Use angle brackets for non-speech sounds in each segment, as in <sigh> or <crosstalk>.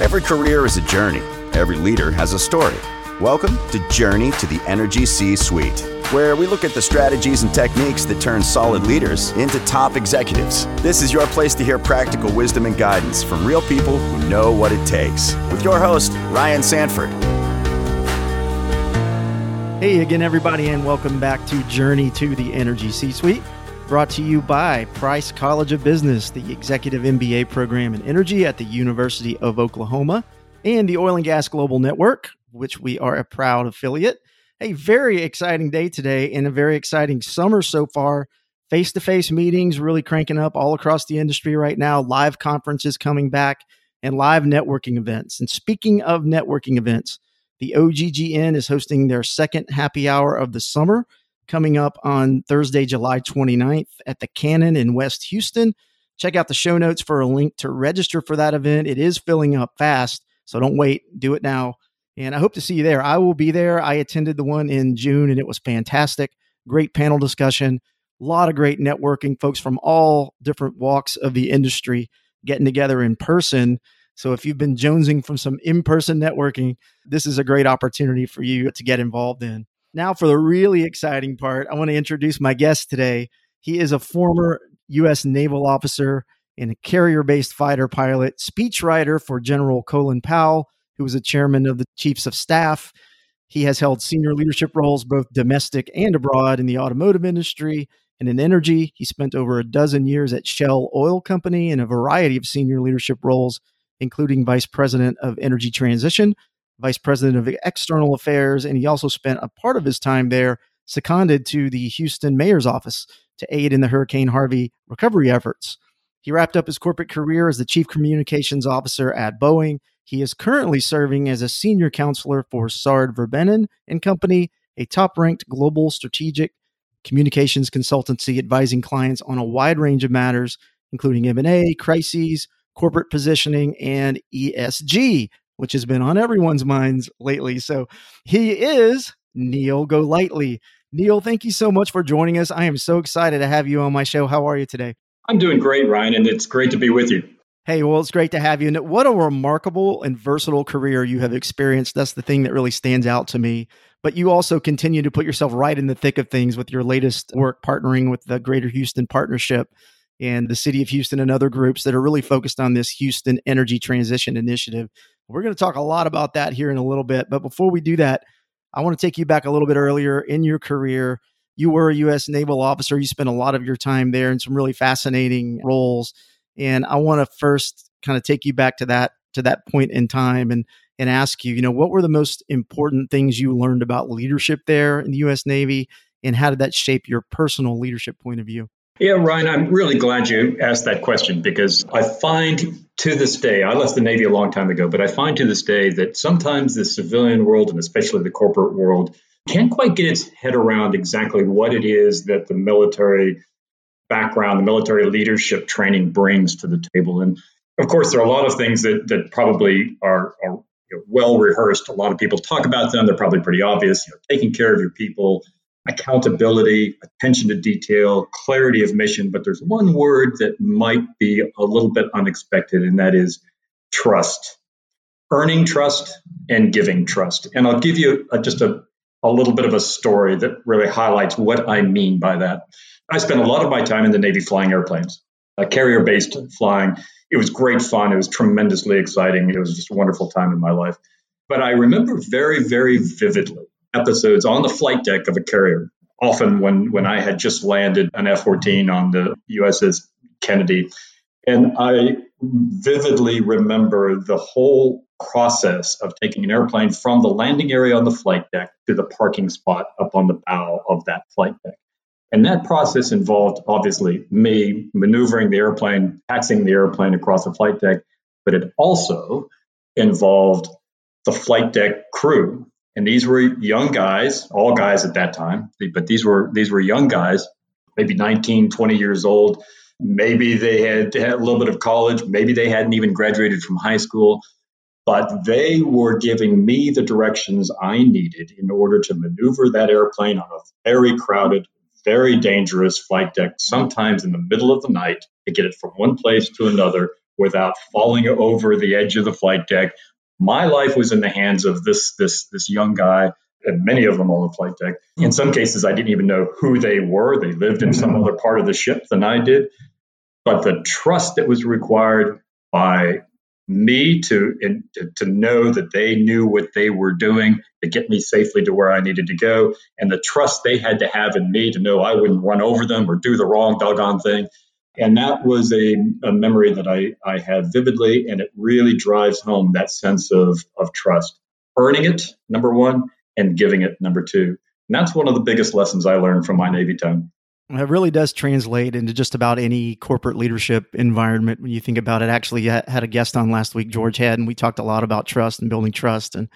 Every career is a journey, every leader has a story. Welcome to Journey to the Energy C Suite, where we look at the strategies and techniques that turn solid leaders into top executives. This is your place to hear practical wisdom and guidance from real people who know what it takes. With your host, Ryan Sanford. Hey again, everybody, and welcome back to Journey to the Energy C Suite, brought to you by Price College of Business, the executive MBA program in energy at the University of Oklahoma, and the Oil and Gas Global Network, which we are a proud affiliate. A very exciting day today and a very exciting summer so far. Face to face meetings really cranking up all across the industry right now, live conferences coming back, and live networking events. And speaking of networking events, the OGGN is hosting their second happy hour of the summer coming up on Thursday, July 29th at the Cannon in West Houston. Check out the show notes for a link to register for that event. It is filling up fast, so don't wait. Do it now. And I hope to see you there. I will be there. I attended the one in June and it was fantastic. Great panel discussion, a lot of great networking, folks from all different walks of the industry getting together in person so if you've been jonesing from some in person networking, this is a great opportunity for you to get involved in. Now, for the really exciting part, I want to introduce my guest today. He is a former U.S. naval officer and a carrier based fighter pilot, speechwriter for General Colin Powell, who was a chairman of the Chiefs of Staff. He has held senior leadership roles both domestic and abroad in the automotive industry and in energy. He spent over a dozen years at Shell Oil Company in a variety of senior leadership roles, including Vice President of Energy Transition, Vice President of External Affairs, and he also spent a part of his time there seconded to the Houston Mayor's Office to aid in the Hurricane Harvey recovery efforts. He wrapped up his corporate career as the Chief Communications Officer at Boeing. He is currently serving as a senior counselor for Sard Verbinnen and Company, a top-ranked global strategic communications consultancy advising clients on a wide range of matters, including M&A, crises, corporate positioning, and ESG, which has been on everyone's minds lately. So he is Niel Golightly. Niel, thank you so much for joining us. I am so excited to have you on my show. How are you today? I'm doing great, Ryan, and it's great to be with you. Hey, well, it's great to have you. And what a remarkable and versatile career you have experienced. That's the thing that really stands out to me. But you also continue to put yourself right in the thick of things with your latest work partnering with the Greater Houston Partnership and the city of Houston and other groups that are really focused on this Houston Energy Transition Initiative. We're going to talk a lot about that here in a little bit. But before we do that, I want to take you back a little bit earlier in your career. You were a U.S. naval officer. You spent a lot of your time there in some really fascinating roles. And I want to first kind of take you back to that to that point in time and and ask you, you know, what were the most important things you learned about leadership there in the U.S. Navy, and how did that shape your personal leadership point of view? Yeah, Ryan, I'm really glad you asked that question because I find to this day, I left the Navy a long time ago, but I find to this day that sometimes the civilian world and especially the corporate world can't quite get its head around exactly what it is that the military background, the military leadership training brings to the table. And of course, there are a lot of things that, that probably are, are well rehearsed. A lot of people talk about them. They're probably pretty obvious. You know, taking care of your people, accountability, attention to detail, clarity of mission. But there's one word that might be a little bit unexpected, and that is trust. Earning trust and giving trust. And I'll give you a, just a, a little bit of a story that really highlights what I mean by that. I spent a lot of my time in the Navy flying airplanes, uh, carrier based flying. It was great fun. It was tremendously exciting. It was just a wonderful time in my life. But I remember very, very vividly episodes on the flight deck of a carrier. Often when when I had just landed an F-14 on the USS Kennedy, and I vividly remember the whole process of taking an airplane from the landing area on the flight deck to the parking spot up on the bow of that flight deck. And that process involved obviously me maneuvering the airplane, taxiing the airplane across the flight deck, but it also involved the flight deck crew and these were young guys, all guys at that time, but these were these were young guys, maybe 19, 20 years old. Maybe they had, had a little bit of college, maybe they hadn't even graduated from high school, but they were giving me the directions I needed in order to maneuver that airplane on a very crowded, very dangerous flight deck, sometimes in the middle of the night, to get it from one place to another without falling over the edge of the flight deck. My life was in the hands of this this this young guy and many of them on the flight deck. In some cases, I didn't even know who they were. They lived in some mm-hmm. other part of the ship than I did. But the trust that was required by me to, in, to, to know that they knew what they were doing to get me safely to where I needed to go, and the trust they had to have in me to know I wouldn't run over them or do the wrong doggone thing. And that was a, a memory that I, I have vividly, and it really drives home that sense of, of trust. Earning it, number one, and giving it, number two. And that's one of the biggest lessons I learned from my Navy time. It really does translate into just about any corporate leadership environment when you think about it. Actually, I had a guest on last week, George Head, and we talked a lot about trust and building trust. And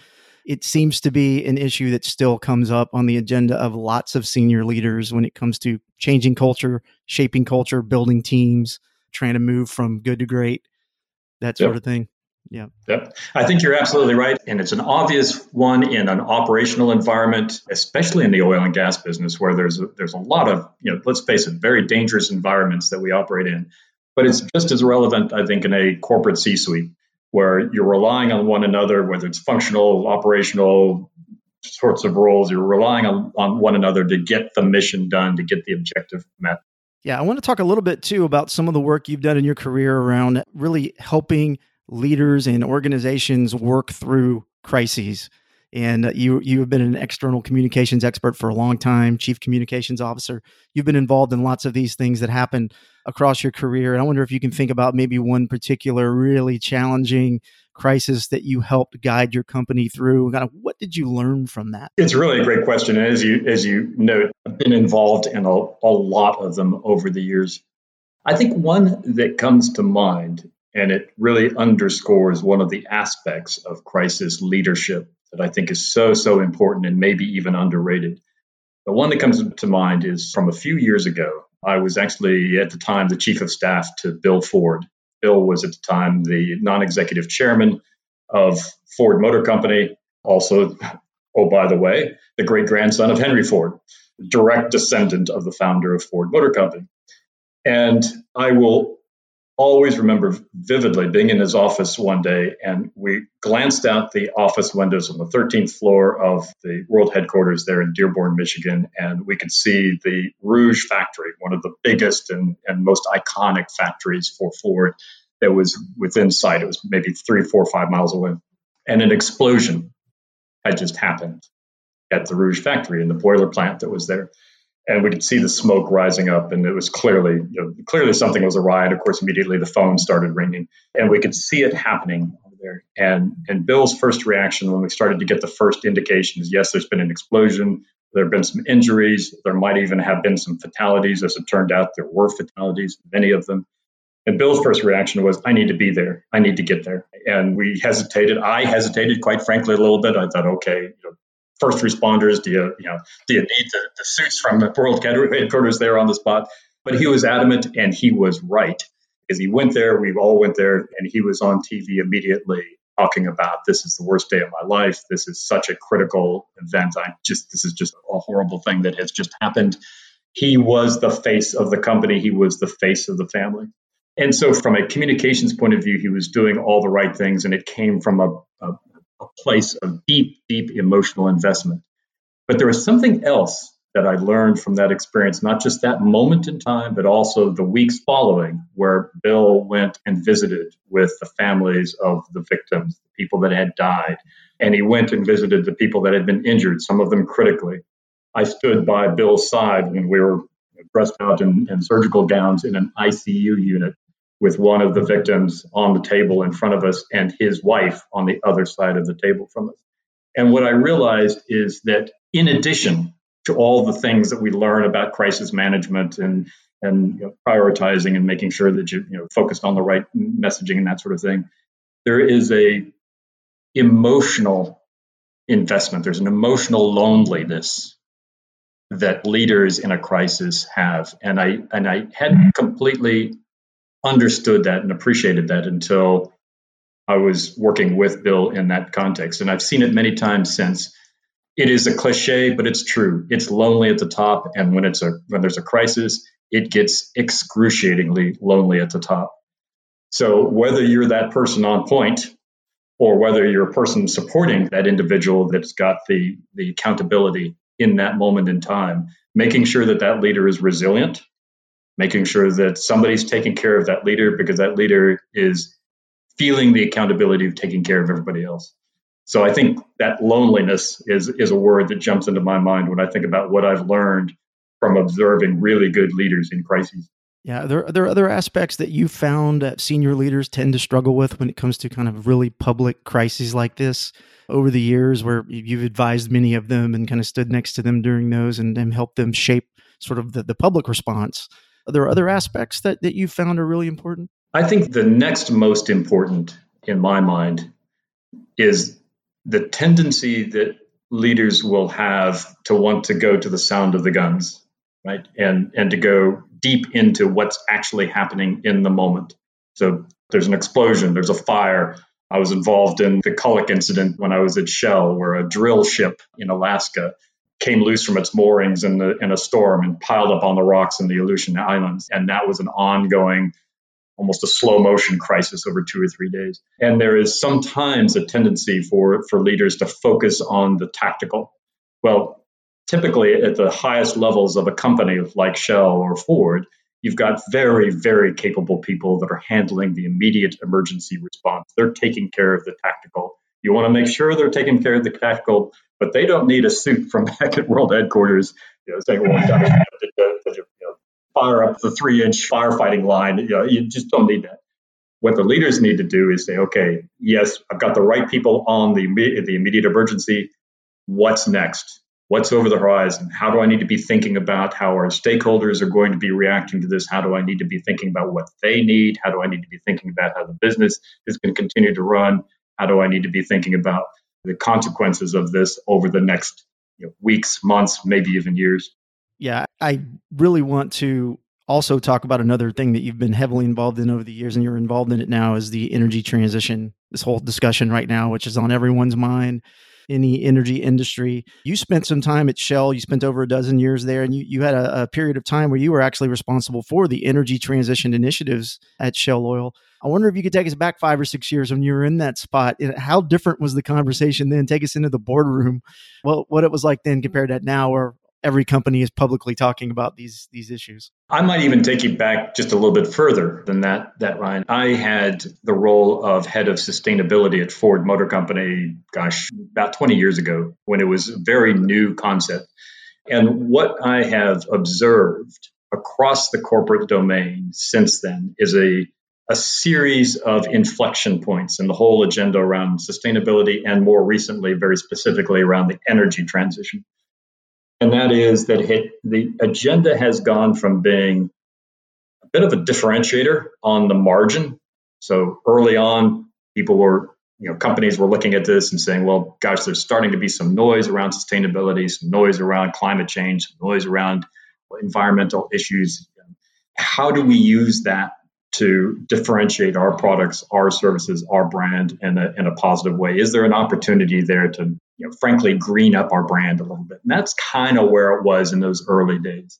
it seems to be an issue that still comes up on the agenda of lots of senior leaders when it comes to changing culture, shaping culture, building teams, trying to move from good to great, that sort yep. of thing. Yeah. Yep. I think you're absolutely right. And it's an obvious one in an operational environment, especially in the oil and gas business, where there's a, there's a lot of, you know, let's face it, very dangerous environments that we operate in. But it's just as relevant, I think, in a corporate C suite where you're relying on one another, whether it's functional, operational sorts of roles, you're relying on, on one another to get the mission done, to get the objective met. Yeah, I want to talk a little bit too about some of the work you've done in your career around really helping leaders and organizations work through crises. And you you have been an external communications expert for a long time, chief communications officer. You've been involved in lots of these things that happen across your career. And I wonder if you can think about maybe one particular really challenging crisis that you helped guide your company through. Kind of what did you learn from that? It's really a great question. And as you as you note, I've been involved in a, a lot of them over the years. I think one that comes to mind, and it really underscores one of the aspects of crisis leadership that I think is so, so important and maybe even underrated. The one that comes to mind is from a few years ago. I was actually at the time the chief of staff to Bill Ford. Bill was at the time the non executive chairman of Ford Motor Company, also, oh, by the way, the great grandson of Henry Ford, direct descendant of the founder of Ford Motor Company. And I will always remember vividly being in his office one day and we glanced out the office windows on the 13th floor of the world headquarters there in Dearborn, Michigan, and we could see the Rouge factory, one of the biggest and, and most iconic factories for Ford that was within sight. It was maybe three, four, five miles away. And an explosion had just happened at the Rouge factory in the boiler plant that was there and we could see the smoke rising up and it was clearly you know, clearly something was awry and of course immediately the phone started ringing and we could see it happening over there and and bill's first reaction when we started to get the first indications yes there's been an explosion there have been some injuries there might even have been some fatalities as it turned out there were fatalities many of them and Bill's first reaction was, I need to be there. I need to get there. And we hesitated. I hesitated, quite frankly, a little bit. I thought, okay, you know, first responders? Do you, uh, you know, do you need the, the suits from the world headquarters there on the spot? But he was adamant and he was right because he went there. We all went there and he was on TV immediately talking about this is the worst day of my life. This is such a critical event. I just, this is just a horrible thing that has just happened. He was the face of the company. He was the face of the family. And so, from a communications point of view, he was doing all the right things, and it came from a, a, a place of deep, deep emotional investment. But there was something else that I learned from that experience, not just that moment in time, but also the weeks following, where Bill went and visited with the families of the victims, the people that had died. And he went and visited the people that had been injured, some of them critically. I stood by Bill's side when we were dressed out in, in surgical gowns in an ICU unit with one of the victims on the table in front of us and his wife on the other side of the table from us. And what I realized is that in addition to all the things that we learn about crisis management and and you know, prioritizing and making sure that you you know focused on the right messaging and that sort of thing, there is a emotional investment. There's an emotional loneliness that leaders in a crisis have, and I and I hadn't completely understood that and appreciated that until I was working with Bill in that context. And I've seen it many times since. It is a cliche, but it's true. It's lonely at the top, and when it's a when there's a crisis, it gets excruciatingly lonely at the top. So whether you're that person on point or whether you're a person supporting that individual that's got the, the accountability in that moment in time, making sure that that leader is resilient, making sure that somebody's taking care of that leader because that leader is feeling the accountability of taking care of everybody else. So I think that loneliness is is a word that jumps into my mind when I think about what I've learned from observing really good leaders in crises. Yeah, there are there other aspects that you found that senior leaders tend to struggle with when it comes to kind of really public crises like this over the years, where you've advised many of them and kind of stood next to them during those and, and helped them shape sort of the, the public response. Are there other aspects that, that you found are really important? I think the next most important in my mind is the tendency that leaders will have to want to go to the sound of the guns right? And and to go deep into what's actually happening in the moment. So there's an explosion, there's a fire. I was involved in the Kulluk incident when I was at Shell, where a drill ship in Alaska came loose from its moorings in, the, in a storm and piled up on the rocks in the Aleutian Islands. And that was an ongoing, almost a slow motion crisis over two or three days. And there is sometimes a tendency for, for leaders to focus on the tactical. Well, typically at the highest levels of a company like Shell or Ford, you've got very, very capable people that are handling the immediate emergency response. They're taking care of the tactical. You want to make sure they're taking care of the tactical, but they don't need a suit from <laughs> back at World Headquarters, you know, saying, "Well, gosh, you know, you know, fire up the three-inch firefighting line." You, know, you just don't need that. What the leaders need to do is say, "Okay, yes, I've got the right people on the the immediate emergency. What's next? what's over the horizon? How do I need to be thinking about how our stakeholders are going to be reacting to this? How do I need to be thinking about what they need? How do I need to be thinking about how the business is going to continue to run? How do I need to be thinking about the consequences of this over the next you know, weeks, months, maybe even years? Yeah, I really want to also talk about another thing that you've been heavily involved in over the years and you're involved in it now is the energy transition this whole discussion right now which is on everyone's mind in the energy industry. You spent some time at Shell. You spent over a dozen years there, and you, you had a, a period of time where you were actually responsible for the energy transition initiatives at Shell Oil. I wonder if you could take us back five or six years when you were in that spot. How different was the conversation then? Take us into the boardroom. Well, what it was like then compared to now, or every company is publicly talking about these these issues. I might even take you back just a little bit further than that that Ryan. I had the role of head of sustainability at Ford Motor Company gosh, about 20 years ago when it was a very new concept. And what I have observed across the corporate domain since then is a a series of inflection points in the whole agenda around sustainability and more recently, very specifically around the energy transition and that is that it, the agenda has gone from being a bit of a differentiator on the margin. So early on, people were, you know, companies were looking at this and saying, well, gosh, there's starting to be some noise around sustainability, some noise around climate change, some noise around environmental issues. How do we use that to differentiate our products, our services, our brand in a, in a positive way? Is there an opportunity there to you know, frankly, green up our brand a little bit. And that's kind of where it was in those early days.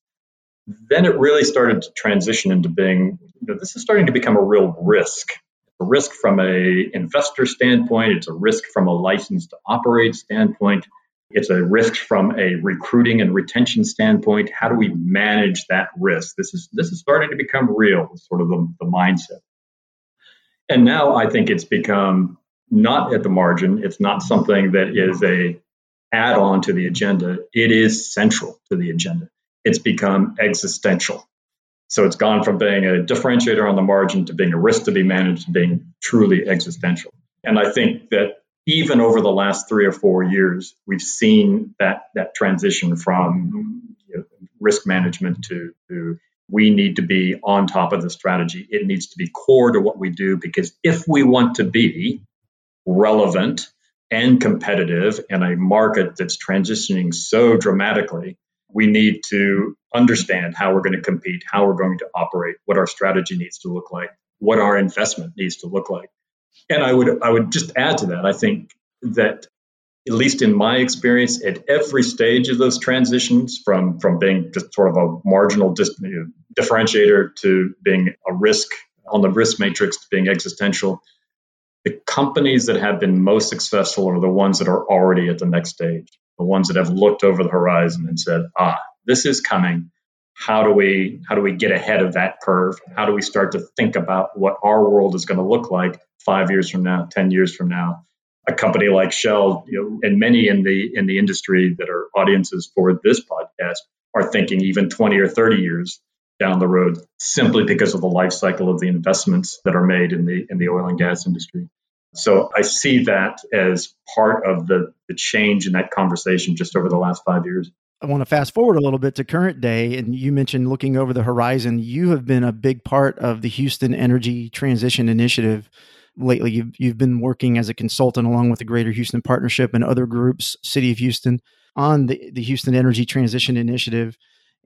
Then it really started to transition into being, you know, this is starting to become a real risk. A risk from a investor standpoint. It's a risk from a license to operate standpoint. It's a risk from a recruiting and retention standpoint. How do we manage that risk? This is this is starting to become real, sort of the, the mindset. And now I think it's become not at the margin. It's not something that is a add on to the agenda. It is central to the agenda. It's become existential. So it's gone from being a differentiator on the margin to being a risk to be managed to being truly existential. And I think that even over the last three or four years, we've seen that that transition from you know, risk management to, to we need to be on top of the strategy. It needs to be core to what we do because if we want to be relevant and competitive in a market that's transitioning so dramatically, we need to understand how we're going to compete, how we're going to operate, what our strategy needs to look like, what our investment needs to look like. And I would I would just add to that, I think that at least in my experience, at every stage of those transitions, from from being just sort of a marginal dis- differentiator to being a risk on the risk matrix to being existential. The companies that have been most successful are the ones that are already at the next stage, the ones that have looked over the horizon and said, ah, this is coming. How do we how do we get ahead of that curve? How do we start to think about what our world is going to look like five years from now, ten years from now? A company like Shell, you know, and many in the in the industry that are audiences for this podcast are thinking even 20 or 30 years down the road simply because of the life cycle of the investments that are made in the in the oil and gas industry. So I see that as part of the, the change in that conversation just over the last five years. I want to fast forward a little bit to current day. And you mentioned looking over the horizon. You have been a big part of the Houston Energy Transition Initiative lately. You've, you've been working as a consultant along with the Greater Houston Partnership and other groups, City of Houston, on the, the Houston Energy Transition Initiative.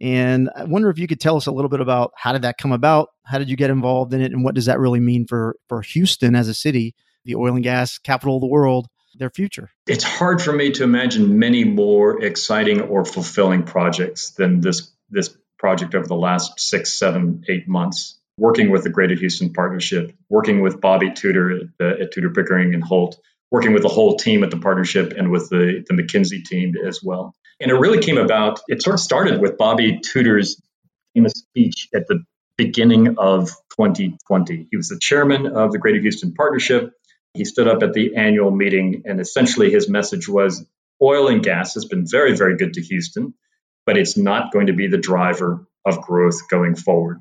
And I wonder if you could tell us a little bit about how did that come about? How did you get involved in it? And what does that really mean for, for Houston as a city, the oil and gas capital of the world, their future? It's hard for me to imagine many more exciting or fulfilling projects than this, this project over the last six, seven, eight months. Working with the Greater Houston Partnership, working with Bobby Tudor at, at Tudor Pickering and Holt, working with the whole team at the partnership and with the, the McKinsey team as well. And it really came about, it sort of started with Bobby Tudor's famous speech at the beginning of 2020. He was the chairman of the Greater Houston Partnership. He stood up at the annual meeting, and essentially his message was oil and gas has been very, very good to Houston, but it's not going to be the driver of growth going forward.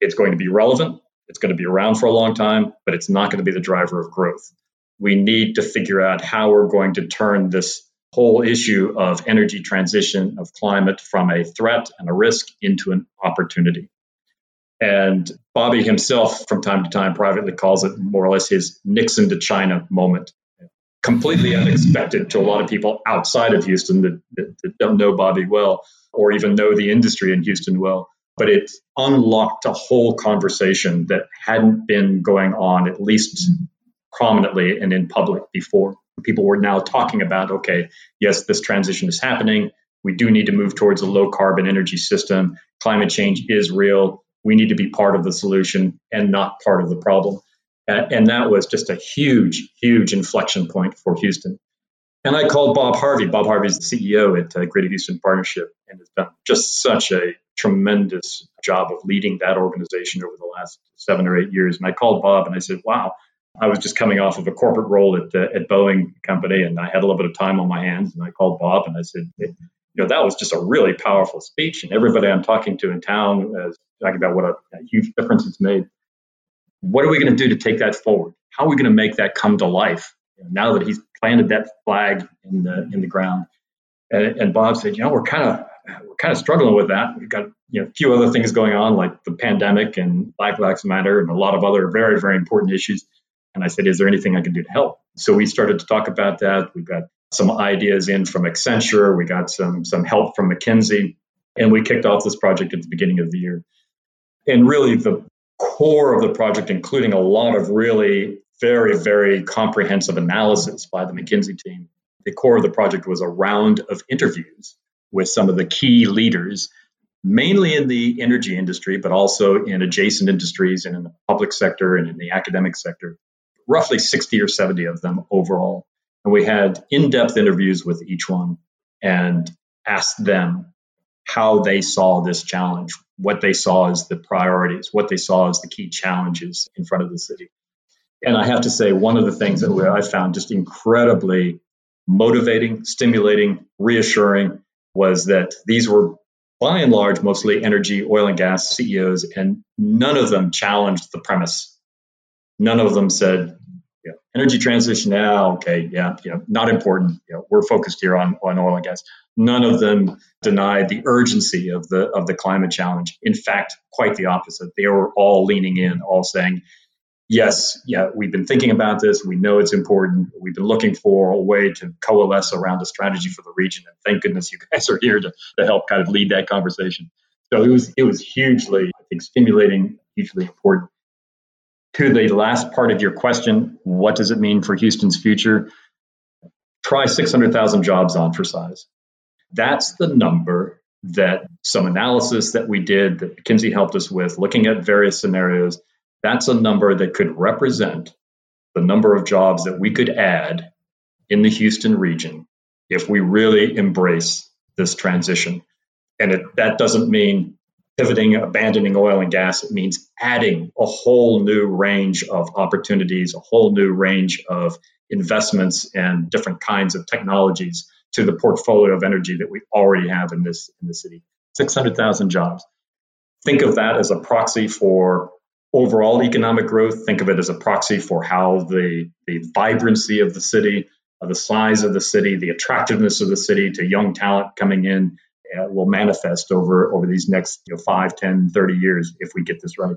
It's going to be relevant, it's going to be around for a long time, but it's not going to be the driver of growth. We need to figure out how we're going to turn this whole issue of energy transition, of climate from a threat and a risk into an opportunity. And Bobby himself, from time to time, privately calls it more or less his Nixon to China moment. Completely unexpected to a lot of people outside of Houston that, that, that don't know Bobby well or even know the industry in Houston well. But it unlocked a whole conversation that hadn't been going on, at least prominently and in public before people were now talking about okay, yes, this transition is happening. We do need to move towards a low carbon energy system. Climate change is real. We need to be part of the solution and not part of the problem. And that was just a huge, huge inflection point for Houston. And I called Bob Harvey. Bob Harvey is the CEO at uh, Greater Houston Partnership and has done just such a tremendous job of leading that organization over the last seven or eight years. And I called Bob and I said, wow, I was just coming off of a corporate role at the, at Boeing company, and I had a little bit of time on my hands. And I called Bob and I said, hey, you know, that was just a really powerful speech, and everybody I'm talking to in town uh, is talking about what a, a huge difference it's made. What are we going to do to take that forward? How are we going to make that come to life now that he's planted that flag in the in the ground? And, and Bob said, you know, we're kind of we're kind of struggling with that. We've got you know a few other things going on like the pandemic and Black Lives Matter and a lot of other very very important issues. And I said, Is there anything I can do to help? So we started to talk about that. We got some ideas in from Accenture, we got some, some help from McKinsey, and we kicked off this project at the beginning of the year. And really, the core of the project, including a lot of really very, very comprehensive analysis by the McKinsey team, the core of the project was a round of interviews with some of the key leaders, mainly in the energy industry, but also in adjacent industries and in the public sector and in the academic sector roughly 60 or 70 of them overall. And we had in depth interviews with each one and asked them how they saw this challenge, what they saw as the priorities, what they saw as the key challenges in front of the city. And I have to say, one of the things that I found just incredibly motivating, stimulating, reassuring was that these were by and large mostly energy, oil and gas CEOs, and none of them challenged the premise none of them said, energy transition now, okay, yeah, you know, not important. You know, we're focused here on, on oil and gas. None of them denied the urgency of the of the climate challenge. In fact, quite the opposite. They were all leaning in, all saying, yes, yeah, we've been thinking about this. We know it's important. We've been looking for a way to coalesce around a strategy for the region. And thank goodness you <laughs> guys are here to, to help kind of lead that conversation. So it was it was hugely, I think, stimulating, hugely important to the last part of your question, what does it mean for Houston's future? Try 600,000 jobs on for size. That's the number that some analysis that we did that McKinsey helped us with, looking at various scenarios, That's a number that could represent the number of jobs that we could add in the Houston region if we really embrace this transition. And it, that doesn't mean pivoting, abandoning oil and gas. It means adding a whole new range of opportunities, a whole new range of investments and different kinds of technologies to the portfolio of energy that we already have in this in the city. 600,000 jobs. Think of that as a proxy for overall economic growth. Think of it as a proxy for how the, the vibrancy of the city, uh, the size of the city, the attractiveness of the city to young talent coming in Uh, will manifest over, over these next you know, 5, 10, 30 years if we get this right.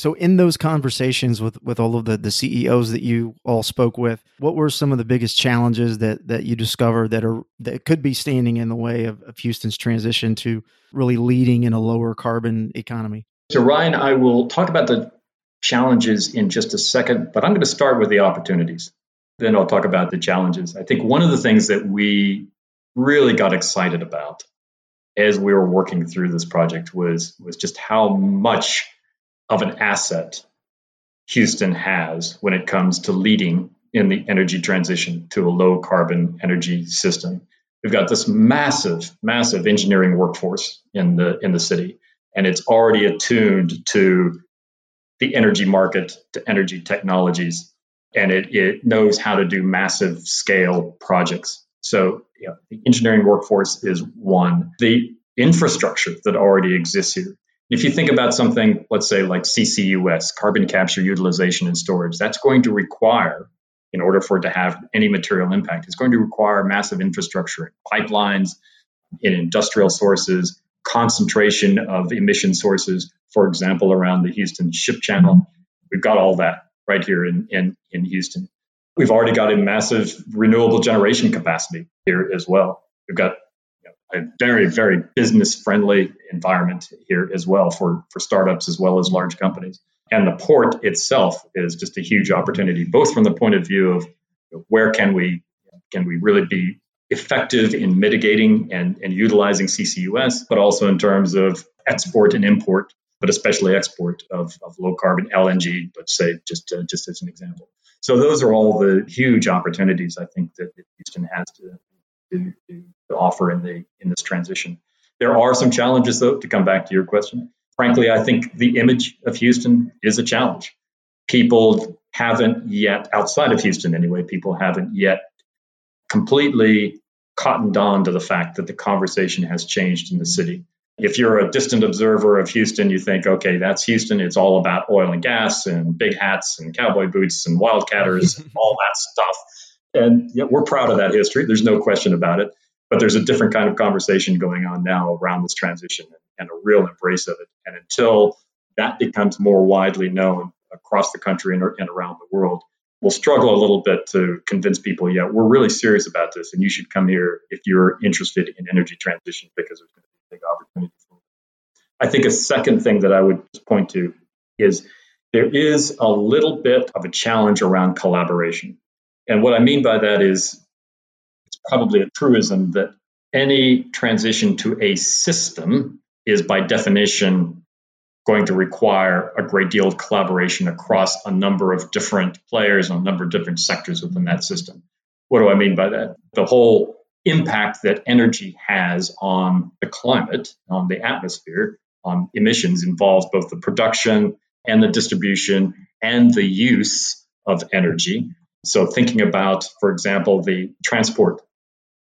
So, in those conversations with, with all of the, the CEOs that you all spoke with, what were some of the biggest challenges that, that you discovered that are that could be standing in the way of, of Houston's transition to really leading in a lower carbon economy? So, Ryan, I will talk about the challenges in just a second, but I'm going to start with the opportunities. Then I'll talk about the challenges. I think one of the things that we really got excited about as we were working through this project was was just how much of an asset Houston has when it comes to leading in the energy transition to a low carbon energy system. We've got this massive, massive engineering workforce in the in the city, and it's already attuned to the energy market, to energy technologies, and it, it knows how to do massive scale projects. So the engineering workforce is one. The infrastructure that already exists here. If you think about something, let's say like CCUS, carbon capture, utilization, and storage, that's going to require, in order for it to have any material impact, it's going to require massive infrastructure, pipelines, in industrial sources, concentration of emission sources, for example, around the Houston Ship Channel. We've got all that right here in, in, in Houston. We've already got a massive renewable generation capacity here as well. We've got a very, very business friendly environment here as well for, for startups as well as large companies. And the port itself is just a huge opportunity, both from the point of view of where can we can we really be effective in mitigating and, and utilizing CCUS, but also in terms of export and import, but especially export of, of low carbon LNG, let's say, just, uh, just as an example. So those are all the huge opportunities I think that, Houston has to, to, to offer in the in this transition. There are some challenges, though, to come back to your question. Frankly, I think the image of Houston is a challenge. People haven't yet, outside of Houston anyway, people haven't yet completely cottoned on to the fact that the conversation has changed in the city. If you're a distant observer of Houston, you think, okay, that's Houston. It's all about oil and gas and big hats and cowboy boots and wildcatters and all that stuff. And yeah, we're proud of that history. There's no question about it. But there's a different kind of conversation going on now around this transition and a real embrace of it. And until that becomes more widely known across the country and, around the world, we'll struggle a little bit to convince people, yeah, we're really serious about this, and you should come here if you're interested in energy transition because there's going to big opportunity for it. I think a second thing that I would point to is there is a little bit of a challenge around collaboration. And what I mean by that is it's probably a truism that any transition to a system is by definition going to require a great deal of collaboration across a number of different players and a number of different sectors within that system. What do I mean by that? The whole impact that energy has on the climate, on the atmosphere, on emissions involves both the production and the distribution and the use of energy. So, thinking about, for example, the transport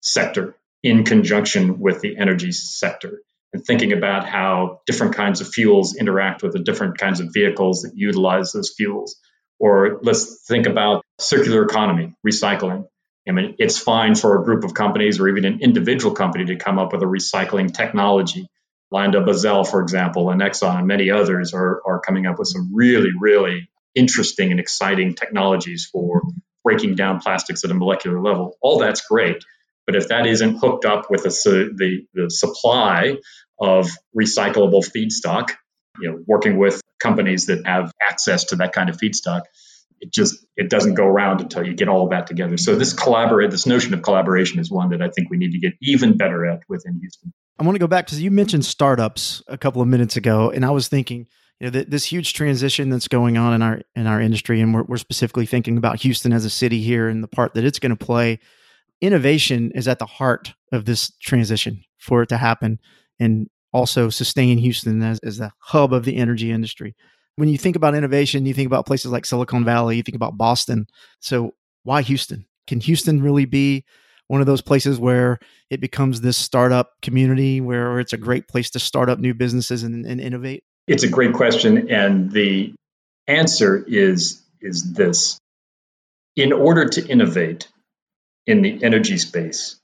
sector in conjunction with the energy sector and thinking about how different kinds of fuels interact with the different kinds of vehicles that utilize those fuels. Or let's think about circular economy, recycling. I mean, it's fine for a group of companies or even an individual company to come up with a recycling technology. LyondellBasell, for example, and Exxon and many others are, are coming up with some really, really interesting and exciting technologies for breaking down plastics at a molecular level. All that's great. But if that isn't hooked up with the, the, the supply of recyclable feedstock, you know, working with companies that have access to that kind of feedstock, it just it doesn't go around until you get all of that together. So this collaborate, this notion of collaboration is one that I think we need to get even better at within Houston. I want to go back because you mentioned startups a couple of minutes ago, and I was thinking, you know, th- this huge transition that's going on in our in our industry, and we're, we're specifically thinking about Houston as a city here and the part that it's going to play. Innovation is at the heart of this transition for it to happen, and also sustain Houston as, as the hub of the energy industry. When you think about innovation, you think about places like Silicon Valley, you think about Boston. So why Houston? Can Houston really be one of those places where it becomes this startup community where it's a great place to start up new businesses and, and innovate? It's a great question. And the answer is, is this. In order to innovate in the energy space,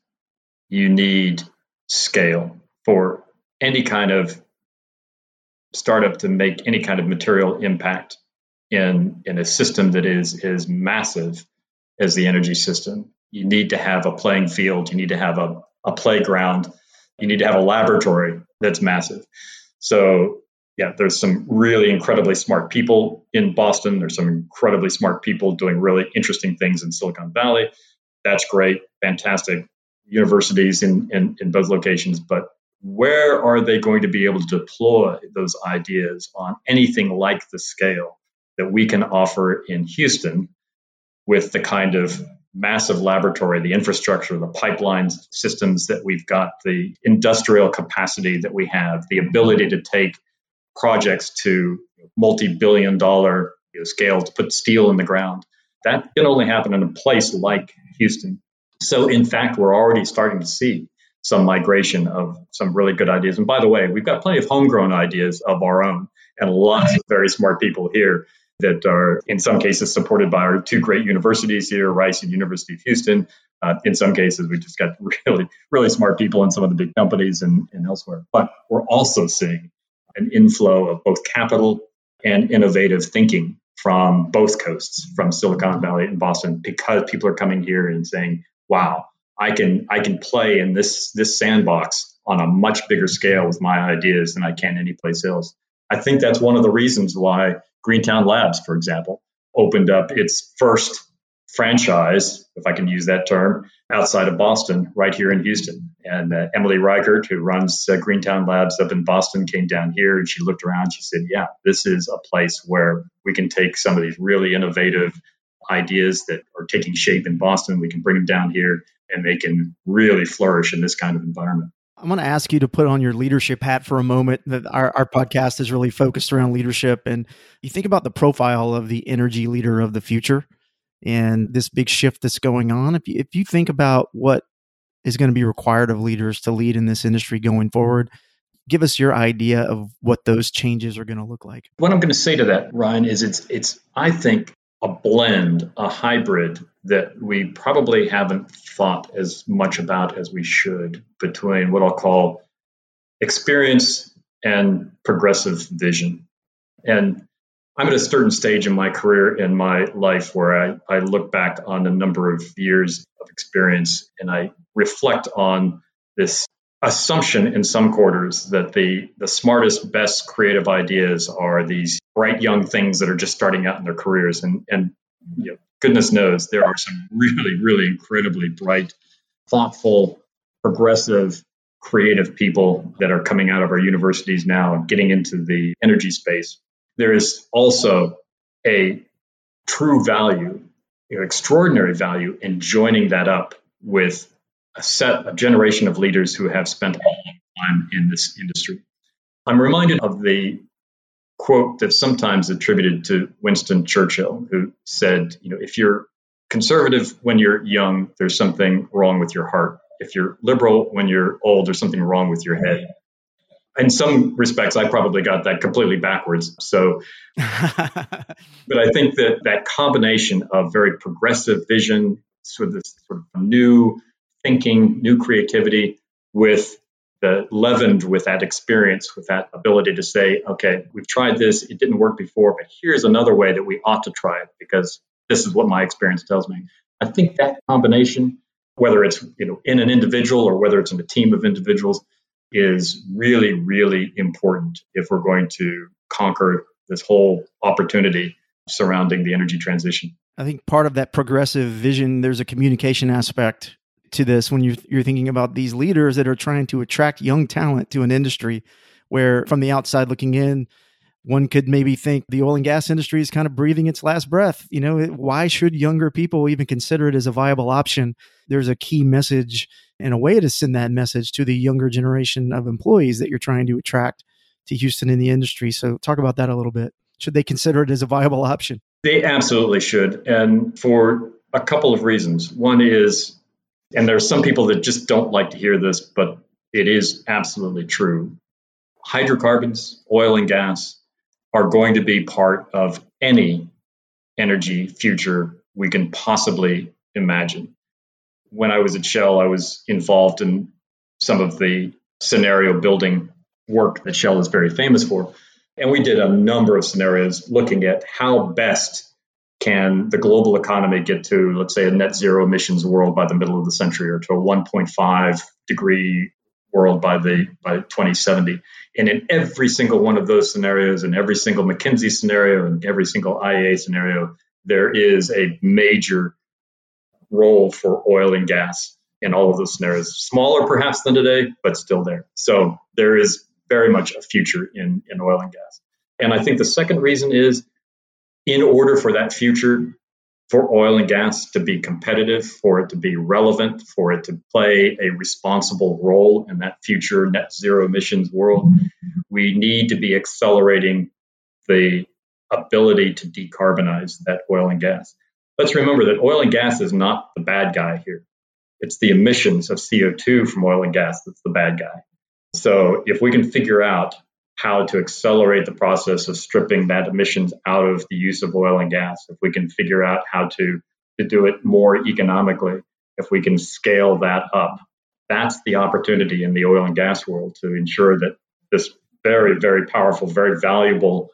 you need scale for any kind of startup to make any kind of material impact in, in a system that is, is massive as the energy system. You need to have a playing field, you need to have a, a playground, you need to have a laboratory that's massive. So, yeah, there's some really incredibly smart people in Boston. There's some incredibly smart people doing really interesting things in Silicon Valley. That's great, fantastic universities in, in, in both locations. But where are they going to be able to deploy those ideas on anything like the scale that we can offer in Houston with the kind of massive laboratory, the infrastructure, the pipelines, systems that we've got, the industrial capacity that we have, the ability to take projects to multi-billion dollar you know, scale to put steel in the ground. That can only happen in a place like Houston. So in fact, we're already starting to see some migration of some really good ideas. And by the way, we've got plenty of homegrown ideas of our own and lots of very smart people here that are in some cases supported by our two great universities here, Rice and University of Houston. Uh, in some cases, we've just got <laughs> really, really smart people in some of the big companies and, and elsewhere. But we're also seeing an inflow of both capital and innovative thinking from both coasts, from Silicon Valley and Boston, because people are coming here and saying, wow, I can I can play in this this sandbox on a much bigger scale with my ideas than I can anyplace else. I think that's one of the reasons why Greentown Labs, for example, opened up its first franchise, if I can use that term, outside of Boston, right here in Houston. And uh, Emily Reichert, who runs uh, Greentown Labs up in Boston, came down here and she looked around. She said, Yeah, this is a place where we can take some of these really innovative ideas that are taking shape in Boston. We can bring them down here and they can really flourish in this kind of environment. I want to ask you to put on your leadership hat for a moment. That our, our podcast is really focused around leadership, and you think about the profile of the energy leader of the future, and this big shift that's going on. If you, if you think about what is going to be required of leaders to lead in this industry going forward, give us your idea of what those changes are going to look like. What I'm going to say to that, Ryan, is it's it's I think a blend, a hybrid that we probably haven't thought as much about as we should between what I'll call experience and progressive vision. And I'm at a certain stage in my career in my life where I, I look back on a number of years of experience and I reflect on this assumption in some quarters that the the smartest, best creative ideas are these bright young things that are just starting out in their careers. And and you know, goodness knows there are some really, really incredibly bright, thoughtful, progressive, creative people that are coming out of our universities now and getting into the energy space. There is also a true value, you know, extraordinary value in joining that up with a set, a generation of leaders who have spent a long time in this industry. I'm reminded of the quote that's sometimes attributed to Winston Churchill, who said, you know, if you're conservative when you're young, there's something wrong with your heart. If you're liberal when you're old, there's something wrong with your head. In some respects, I probably got that completely backwards. So, <laughs> but I think that that combination of very progressive vision, sort of this sort of new thinking, new creativity with the leavened with that experience, with that ability to say, okay, we've tried this, it didn't work before, but here's another way that we ought to try it because this is what my experience tells me. I think that combination, whether it's you know in an individual or whether it's in a team of individuals, is really, really important if we're going to conquer this whole opportunity surrounding the energy transition. I think part of that progressive vision, there's a communication aspect to this when you're, you're thinking about these leaders that are trying to attract young talent to an industry where from the outside looking in one could maybe think the oil and gas industry is kind of breathing its last breath. You know, why should younger people even consider it as a viable option? There's a key message and a way to send that message to the younger generation of employees that you're trying to attract to Houston in the industry. So, talk about that a little bit. Should they consider it as a viable option? They absolutely should. And for a couple of reasons. One is, and there are some people that just don't like to hear this, but it is absolutely true. Hydrocarbons, oil and gas are going to be part of any energy future we can possibly imagine. When I was at Shell, I was involved in some of the scenario building work that Shell is very famous for. And we did a number of scenarios looking at how best can the global economy get to, let's say, a net zero emissions world by the middle of the century or to a 1.5 degree world by the by 2070. And in every single one of those scenarios, in every single McKinsey scenario, and every single IEA scenario, there is a major role for oil and gas in all of those scenarios. Smaller perhaps than today, but still there. So there is very much a future in, in oil and gas. And I think the second reason is in order for that future for oil and gas to be competitive, for it to be relevant, for it to play a responsible role in that future net zero emissions world, we need to be accelerating the ability to decarbonize that oil and gas. Let's remember that oil and gas is not the bad guy here. It's the emissions of CO2 from oil and gas that's the bad guy. So if we can figure out how to accelerate the process of stripping that emissions out of the use of oil and gas, if we can figure out how to, to do it more economically, if we can scale that up, that's the opportunity in the oil and gas world to ensure that this very, very powerful, very valuable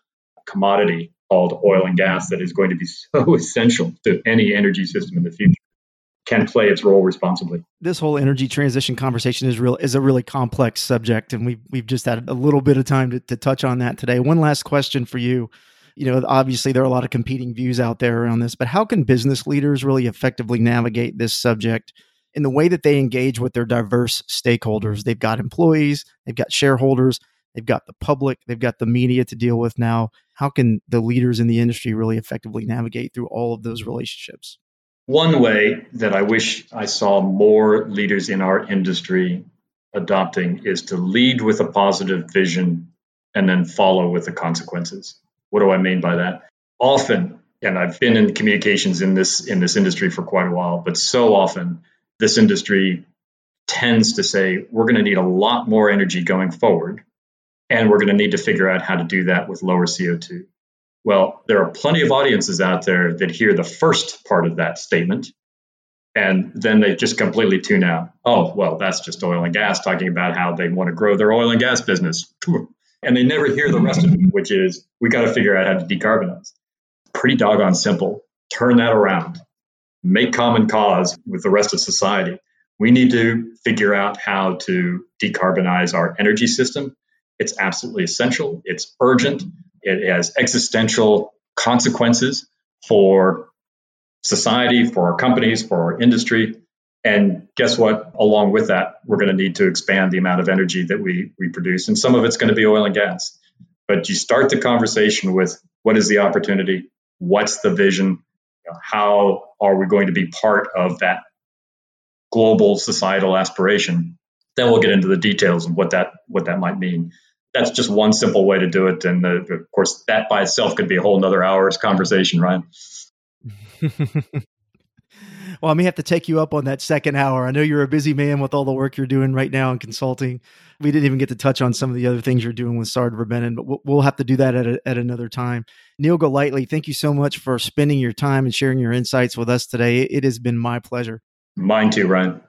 commodity called oil and gas that is going to be so <laughs> essential to any energy system in the future can play its role responsibly. This whole energy transition conversation is real is a really complex subject, and we've we've just had a little bit of time to, to touch on that today. One last question for you. You know, obviously there are a lot of competing views out there around this, but how can business leaders really effectively navigate this subject in the way that they engage with their diverse stakeholders? They've got employees, they've got shareholders, they've got the public, they've got the media to deal with now. How can the leaders in the industry really effectively navigate through all of those relationships? One way that I wish I saw more leaders in our industry adopting is to lead with a positive vision and then follow with the consequences. What do I mean by that? Often, and I've been in communications in this in this industry for quite a while, but so often this industry tends to say we're going to need a lot more energy going forward and we're going to need to figure out how to do that with lower CO2. Well, there are plenty of audiences out there that hear the first part of that statement and then they just completely tune out. Oh, well, that's just oil and gas talking about how they want to grow their oil and gas business. <laughs> And they never hear the rest of it, which is we got to figure out how to decarbonize. Pretty doggone simple. Turn that around. Make common cause with the rest of society. We need to figure out how to decarbonize our energy system. It's absolutely essential. It's urgent. It has existential consequences for society, for our companies, for our industry. And guess what? Along with that, we're going to need to expand the amount of energy that we, we produce. And some of it's going to be oil and gas. But you start the conversation with what is the opportunity? What's the vision? How are we going to be part of that global societal aspiration? Then we'll get into the details of what that what that might mean that's just one simple way to do it. And uh, of course, that by itself could be a whole another hour's conversation, Ryan. <laughs> well, I may have to take you up on that second hour. I know you're a busy man with all the work you're doing right now in consulting. We didn't even get to touch on some of the other things you're doing with Sard Verbinnen, but we'll have to do that at, a, at another time. Niel Golightly, thank you so much for spending your time and sharing your insights with us today. It has been my pleasure. Mine too, Ryan.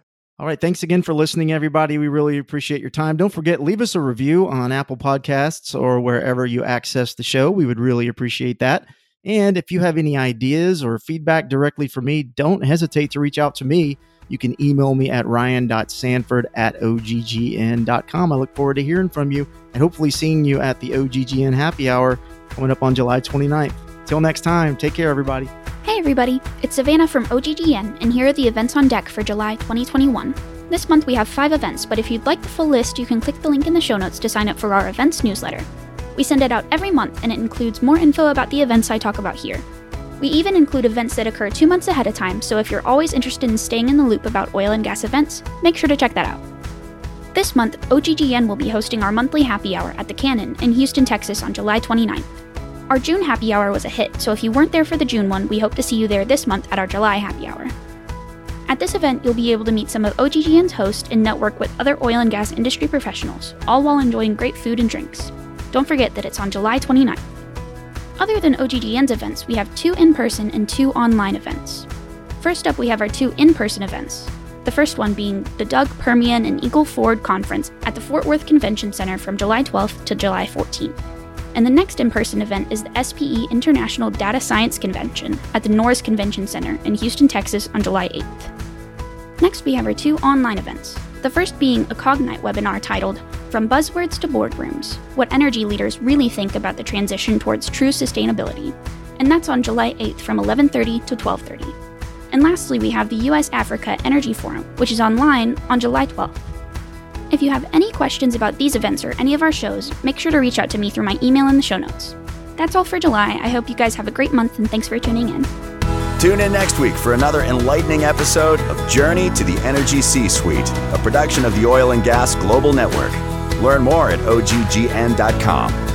All right. Thanks again for listening, everybody. We really appreciate your time. Don't forget, leave us a review on Apple Podcasts or wherever you access the show. We would really appreciate that. And if you have any ideas or feedback directly for me, don't hesitate to reach out to me. You can email me at ryan.sanford at oggn.com. I look forward to hearing from you and hopefully seeing you at the OGGN happy hour coming up on July 29th. Till next time, take care, everybody. Hey everybody, it's Savannah from OGGN, and here are the events on deck for July 2021. This month we have five events, but if you'd like the full list, you can click the link in the show notes to sign up for our events newsletter. We send it out every month and it includes more info about the events I talk about here. We even include events that occur two months ahead of time, so if you're always interested in staying in the loop about oil and gas events, make sure to check that out. This month, OGGN will be hosting our monthly happy hour at the Cannon in Houston, Texas on July 29th. Our June happy hour was a hit, so if you weren't there for the June one, we hope to see you there this month at our July happy hour. At this event, you'll be able to meet some of OGGN's hosts and network with other oil and gas industry professionals, all while enjoying great food and drinks. Don't forget that it's on July 29th. Other than OGGN's events, we have two in person and two online events. First up, we have our two in person events. The first one being the DUG Permian and Eagle Ford Conference at the Fort Worth Convention Center from July 12th to July 14th. And the next in person event is the SPE International Data Science Convention at the Norris Convention Center in Houston, Texas on July 8th. Next, we have our two online events. The first being a Cognite webinar titled From Buzzwords to Boardrooms What Energy Leaders Really Think About the Transition Towards True Sustainability. And that's on July 8th from 11:30 to 12:30. And lastly, we have the US Africa Energy Forum, which is online on July 12th. If you have any questions about these events or any of our shows, make sure to reach out to me through my email in the show notes. That's all for July. I hope you guys have a great month and thanks for tuning in. Tune in next week for another enlightening episode of Journey to the Energy C Suite, a production of the Oil and Gas Global Network. Learn more at oggn.com.